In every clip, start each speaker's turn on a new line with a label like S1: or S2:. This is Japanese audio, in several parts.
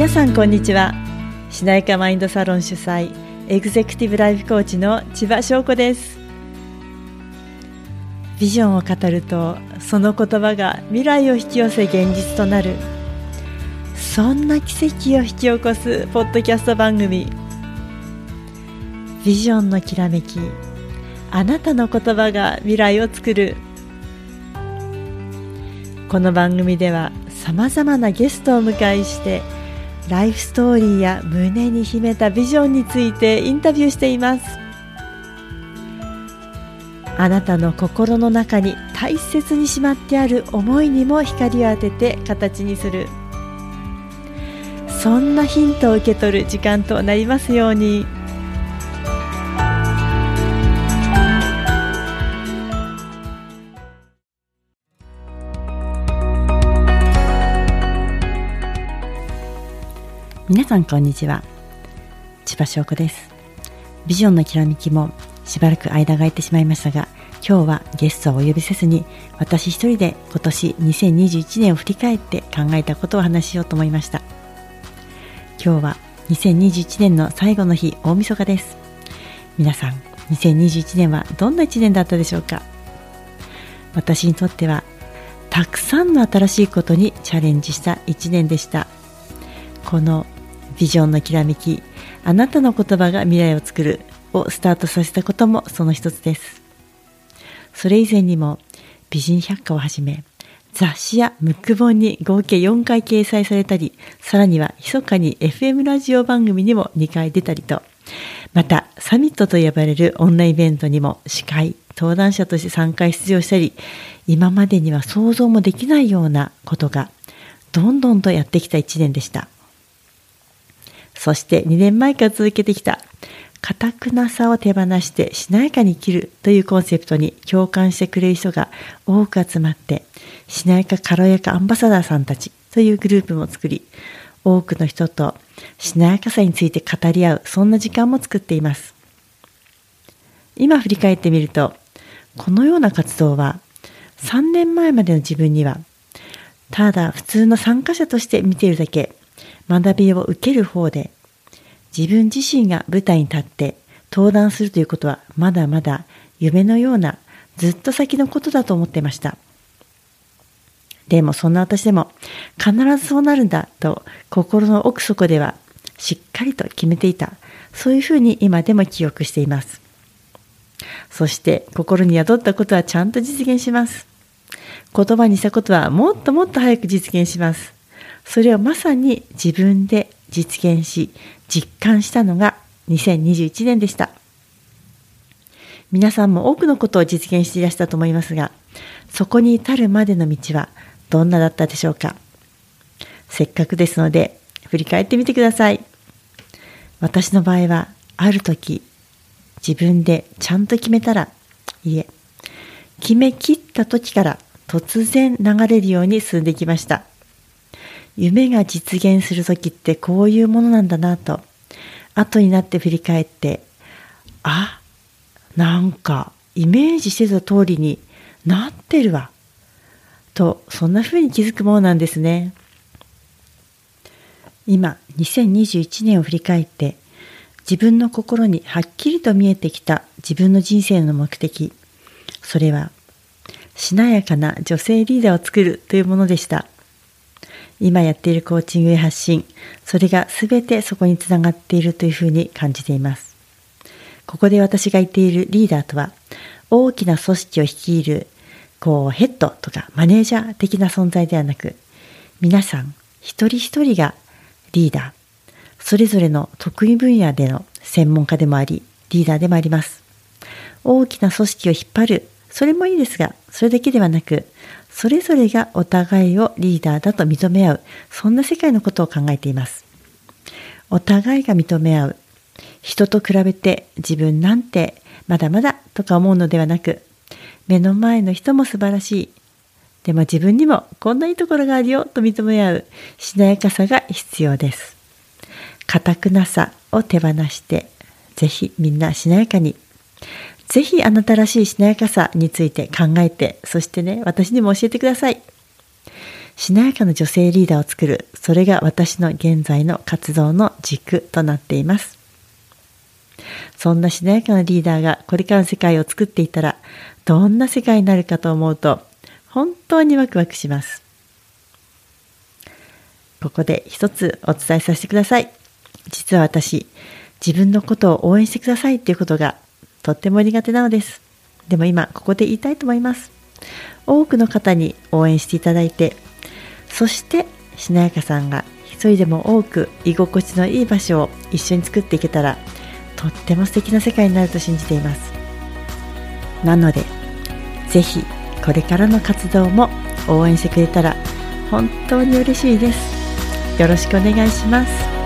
S1: 皆さんこんにちは。しなやかマインドサロン主催エグゼクティブライフコーチの千葉翔子です。ビジョンを語るとその言葉が未来を引き寄せ現実となる。そんな奇跡を引き起こすポッドキャスト番組。ビジョンのきらめきあなたの言葉が未来を作る。この番組ではさまざまなゲストを迎えしてライフストーリーや胸に秘めたビジョンについてインタビューしていますあなたの心の中に大切にしまってある思いにも光を当てて形にするそんなヒントを受け取る時間となりますように。皆さんこんにちは。千葉翔子です。ビジョンのきらめきもしばらく間が空いてしまいましたが今日はゲストをお呼びせずに私一人で今年2021年を振り返って考えたことを話しようと思いました。今日は2021年の最後の日大晦日です。皆さん2021年はどんな1年だったでしょうか。私にとってはたくさんの新しいことにチャレンジした1年でした。このビジョンのきらめきあなたの言葉が未来を作るをスタートさせたこともその一つです。それ以前にも美人百科をはじめ雑誌やムック本に合計4回掲載されたりさらには密かに FM ラジオ番組にも2回出たりとまたサミットと呼ばれるオンラインイベントにも司会登壇者として3回出場したり今までには想像もできないようなことがどんどんとやってきた1年でした。そして2年前から続けてきた、かたくなさを手放してしなやかに生きるというコンセプトに共感してくれる人が多く集まって、しなやか軽やかアンバサダーさんたちというグループも作り、多くの人としなやかさについて語り合う、そんな時間も作っています。今振り返ってみると、このような活動は3年前までの自分には、ただ普通の参加者として見ているだけ学びを受ける方で、自分自身が舞台に立って登壇するということはまだまだ夢のようなずっと先のことだと思っていました。でもそんな私でも必ずそうなるんだと心の奥底ではしっかりと決めていた。そういうふうに今でも記憶しています。そして心に宿ったことはちゃんと実現します。言葉にしたことはもっともっと早く実現します。それをまさに自分で実現し実感したのが2021年でした。皆さんも多くのことを実現していらしたと思いますがそこに至るまでの道はどんなだったでしょうか。せっかくですので振り返ってみてください。私の場合はある時自分でちゃんと決めたらいえ決めきった時から突然流れるように進んできました。夢が実現する時ってこういうものなんだなと。後になって振り返ってあなんかイメージしてた通りになってるわ。とそんな風に気づくものなんですね。今2021年を振り返って自分の心にはっきりと見えてきた自分の人生の目的。それはしなやかな女性リーダーを作るというものでした。今やっているコーチングや発信、それが全てそこにつながっているというふうに感じています。ここで私が言っているリーダーとは、大きな組織を率いる、こう、ヘッドとかマネージャー的な存在ではなく、皆さん一人一人がリーダー、それぞれの得意分野での専門家でもあり、リーダーでもあります。大きな組織を引っ張る、それもいいですが、それだけではなく、それぞれがお互いをリーダーだと認め合う、そんな世界のことを考えています。お互いが認め合う。人と比べて自分なんてまだまだとか思うのではなく、目の前の人も素晴らしい。でも自分にもこんないいところがあるよと認め合うしなやかさが必要です。固くなさを手放して、ぜひみんなしなやかにぜひあなたらしいしなやかさについて考えて、そしてね、私にも教えてください。しなやかな女性リーダーを作る、それが私の現在の活動の軸となっています。そんなしなやかなリーダーがこれからの世界を作っていたら、どんな世界になるかと思うと、本当にワクワクします。ここで一つお伝えさせてください。実は私、自分のことを応援してくださいっていうことがとっても苦手なのです。でも今、ここで言いたいと思います。多くの方に応援していただいて、そしてしなやかさんが一人でも多く居心地のいい場所を一緒に作っていけたら、とっても素敵な世界になると信じています。なので、ぜひこれからの活動も応援してくれたら本当に嬉しいです。よろしくお願いします。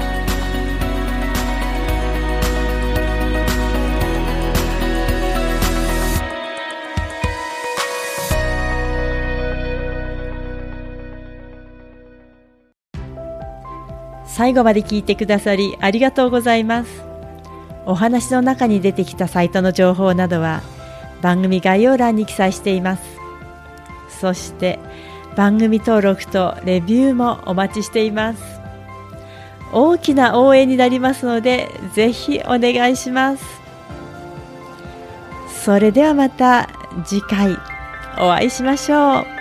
S1: 最後まで聞いてくださりありがとうございます。お話の中に出てきたサイトの情報などは番組概要欄に記載しています。そして番組登録とレビューもお待ちしています大きな応援になりますのでぜひお願いしますそれではまた次回お会いしましょう